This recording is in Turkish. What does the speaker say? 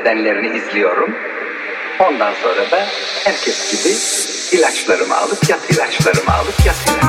edenlerini izliyorum. Ondan sonra da herkes gibi ilaçlarımı alıp yat ilaçlarımı alıp yat ilaçlarımı